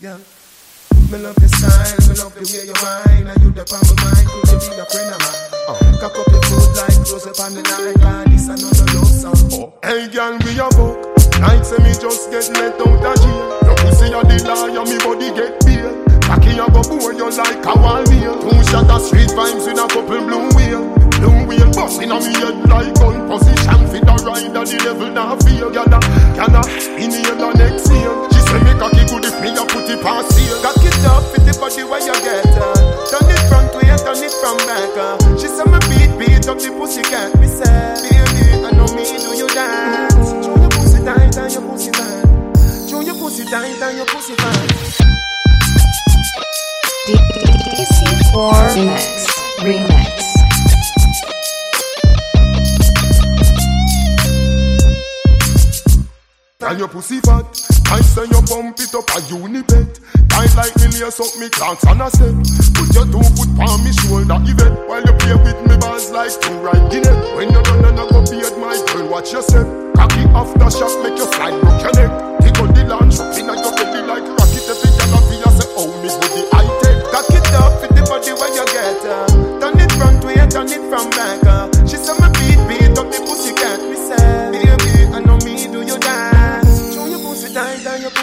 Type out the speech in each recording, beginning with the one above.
Yeah. Me love your style, me love the way you whine And you the my mind, could you be a friend of mine? Oh. Cock up your foot like close up on the line God, this another love song oh. Hey girl, we a book Like say me just get let out of jail. Your pussy a the liar, me body get bail Cocky a go bore you like a wall nail Two shot of street vibes with a couple blue wheel Blue wheel busting on me head like gun position. Fit a rider, the level now feel Can I, can I inhale and Remix. Remix. Your pussy I say you it up a unibet. Tight like me lace up me and I said Put your two foot on me shoulder even While you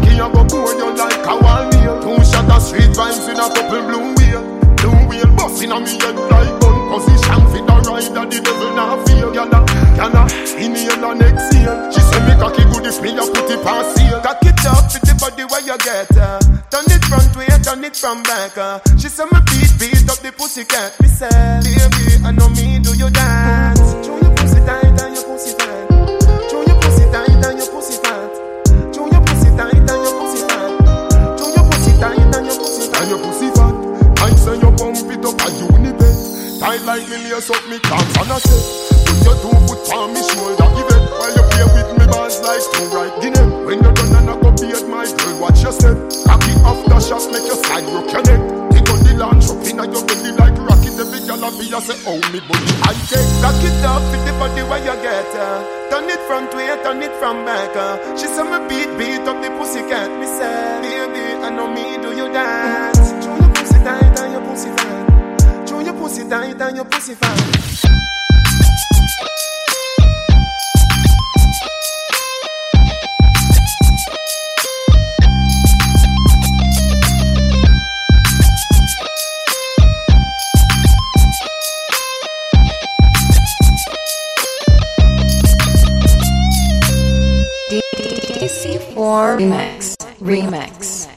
Cocky a go bore you like a wall nail Two shot of street vibes in a couple blue wheel Blue wheel busting on me head like gun position Fit a rider, the devil now feel Can I, can I inhale and exhale. She say me cocky good if me a put it past seal Cock it up with the body where you get uh. Turn it front way, turn it from back uh. She say me beat, beat up the pussy cat Me say, baby, I know me do you Tight like me lace up me clocks and I say Put your two foot on me shoulder even While you play with me balls like two right guinea. When you're done and I go beard my girl watch your step. Cocky after shot make your side broke your neck. Take out the launch up in your belly like rocket Every girl up here say oh me body I take Cock it up with the body where you get uh. Turn it front way, turn it from back uh. She say me beat, beat up the pussy cat Me say, baby, I know me do you dance tight and your pussy DC4 Remix. Remix.